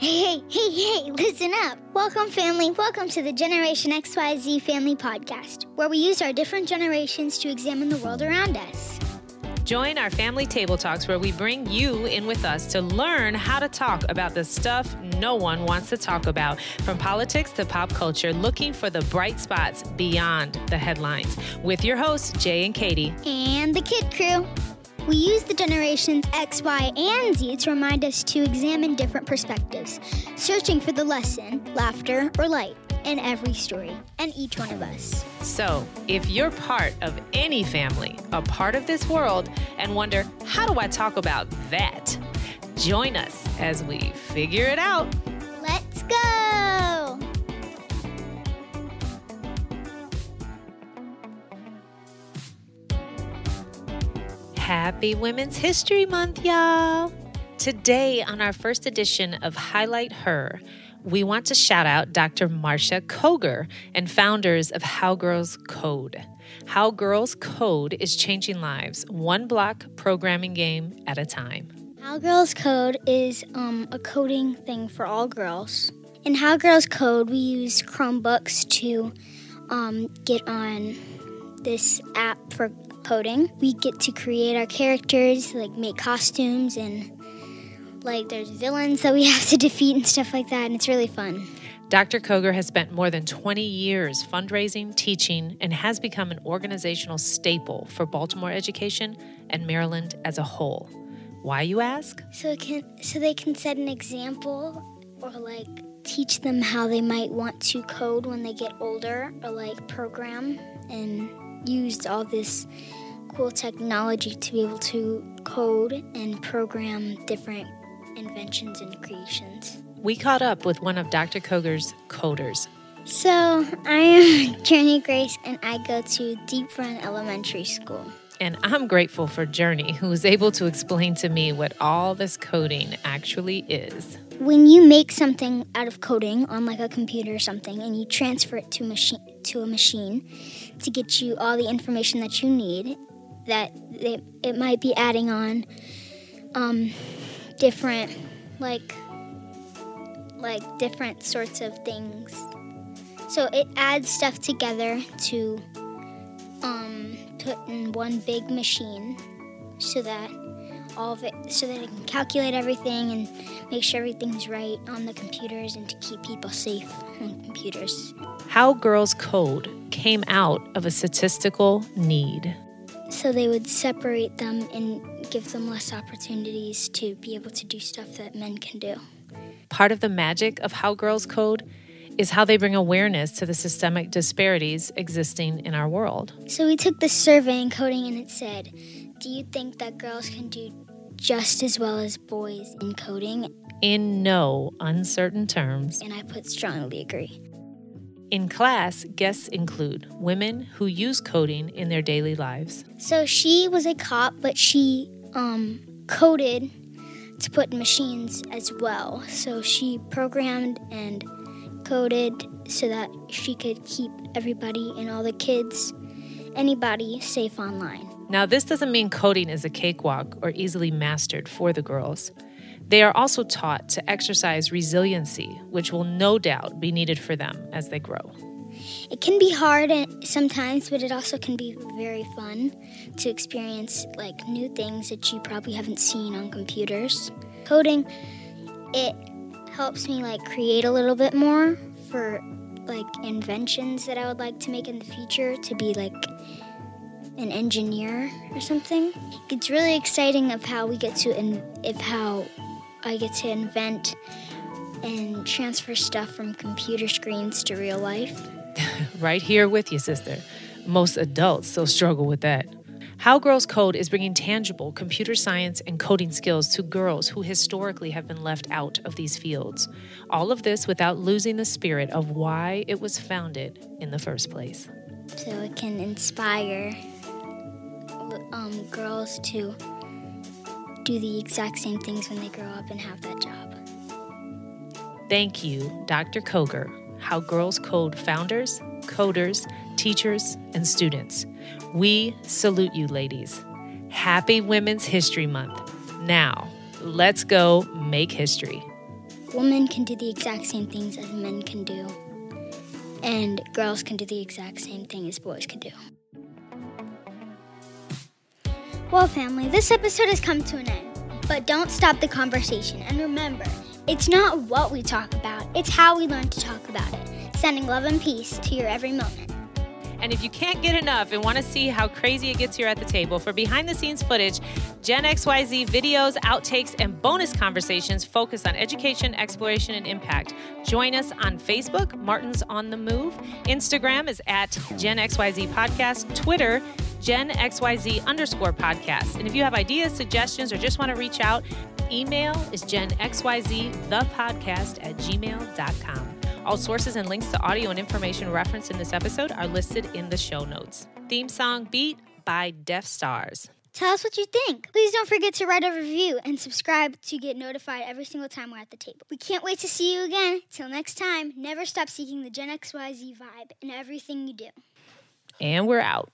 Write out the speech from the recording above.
Hey, hey, hey, hey, listen up. Welcome, family. Welcome to the Generation XYZ Family Podcast, where we use our different generations to examine the world around us. Join our family table talks where we bring you in with us to learn how to talk about the stuff no one wants to talk about, from politics to pop culture, looking for the bright spots beyond the headlines. With your hosts, Jay and Katie. And the Kid Crew. We use the generations X, Y, and Z to remind us to examine different perspectives, searching for the lesson, laughter, or light in every story and each one of us. So, if you're part of any family, a part of this world, and wonder, how do I talk about that? Join us as we figure it out. Happy Women's History Month, y'all! Today, on our first edition of Highlight Her, we want to shout out Dr. Marcia Koger and founders of How Girls Code. How Girls Code is changing lives, one block programming game at a time. How Girls Code is um, a coding thing for all girls. In How Girls Code, we use Chromebooks to um, get on this app for coding. We get to create our characters, like make costumes and like there's villains that we have to defeat and stuff like that, and it's really fun. Dr. Koger has spent more than 20 years fundraising, teaching, and has become an organizational staple for Baltimore education and Maryland as a whole. Why, you ask? So it can so they can set an example or like teach them how they might want to code when they get older or like program and use all this cool technology to be able to code and program different inventions and creations. We caught up with one of Dr. Koger's coders. So, I am Journey Grace and I go to Deep Run Elementary School. And I'm grateful for Journey, who was able to explain to me what all this coding actually is. When you make something out of coding on like a computer or something and you transfer it to machine to a machine to get you all the information that you need, that it, it might be adding on um, different like like different sorts of things. So it adds stuff together to put in one big machine so that all of it so that it can calculate everything and make sure everything's right on the computers and to keep people safe on computers. How Girls Code came out of a statistical need. So they would separate them and give them less opportunities to be able to do stuff that men can do. Part of the magic of How Girls Code is how they bring awareness to the systemic disparities existing in our world. So we took this survey in coding and it said, Do you think that girls can do just as well as boys in coding? In no uncertain terms. And I put strongly agree. In class, guests include women who use coding in their daily lives. So she was a cop, but she um, coded to put machines as well. So she programmed and coded so that she could keep everybody and all the kids, anybody, safe online. Now, this doesn't mean coding is a cakewalk or easily mastered for the girls. They are also taught to exercise resiliency, which will no doubt be needed for them as they grow. It can be hard sometimes, but it also can be very fun to experience like new things that you probably haven't seen on computers. Coding, it helps me like create a little bit more for like inventions that I would like to make in the future to be like an engineer or something. It's really exciting of how we get to in, if how I get to invent and transfer stuff from computer screens to real life. right here with you, sister. Most adults still struggle with that. How Girls Code is bringing tangible computer science and coding skills to girls who historically have been left out of these fields. All of this without losing the spirit of why it was founded in the first place. So it can inspire um, girls to do the exact same things when they grow up and have that job. Thank you, Dr. Koger, How Girls Code founders, coders, teachers, and students. We salute you, ladies. Happy Women's History Month. Now, let's go make history. women can do the exact same things as men can do, and girls can do the exact same thing as boys can do. Well, family, this episode has come to an end. But don't stop the conversation. And remember, it's not what we talk about, it's how we learn to talk about it. Sending love and peace to your every moment. And if you can't get enough and want to see how crazy it gets here at the table, for behind the scenes footage, Gen XYZ videos, outtakes, and bonus conversations focused on education, exploration, and impact. Join us on Facebook, Martin's on the Move. Instagram is at Gen XYZ Podcast. Twitter, Gen XYZ underscore podcast. And if you have ideas, suggestions, or just want to reach out, email is genxyz the podcast at gmail.com. All sources and links to audio and information referenced in this episode are listed in the show notes. Theme song beat by Deaf Stars. Tell us what you think. Please don't forget to write a review and subscribe to get notified every single time we're at the table. We can't wait to see you again. Till next time, never stop seeking the Gen XYZ vibe in everything you do. And we're out.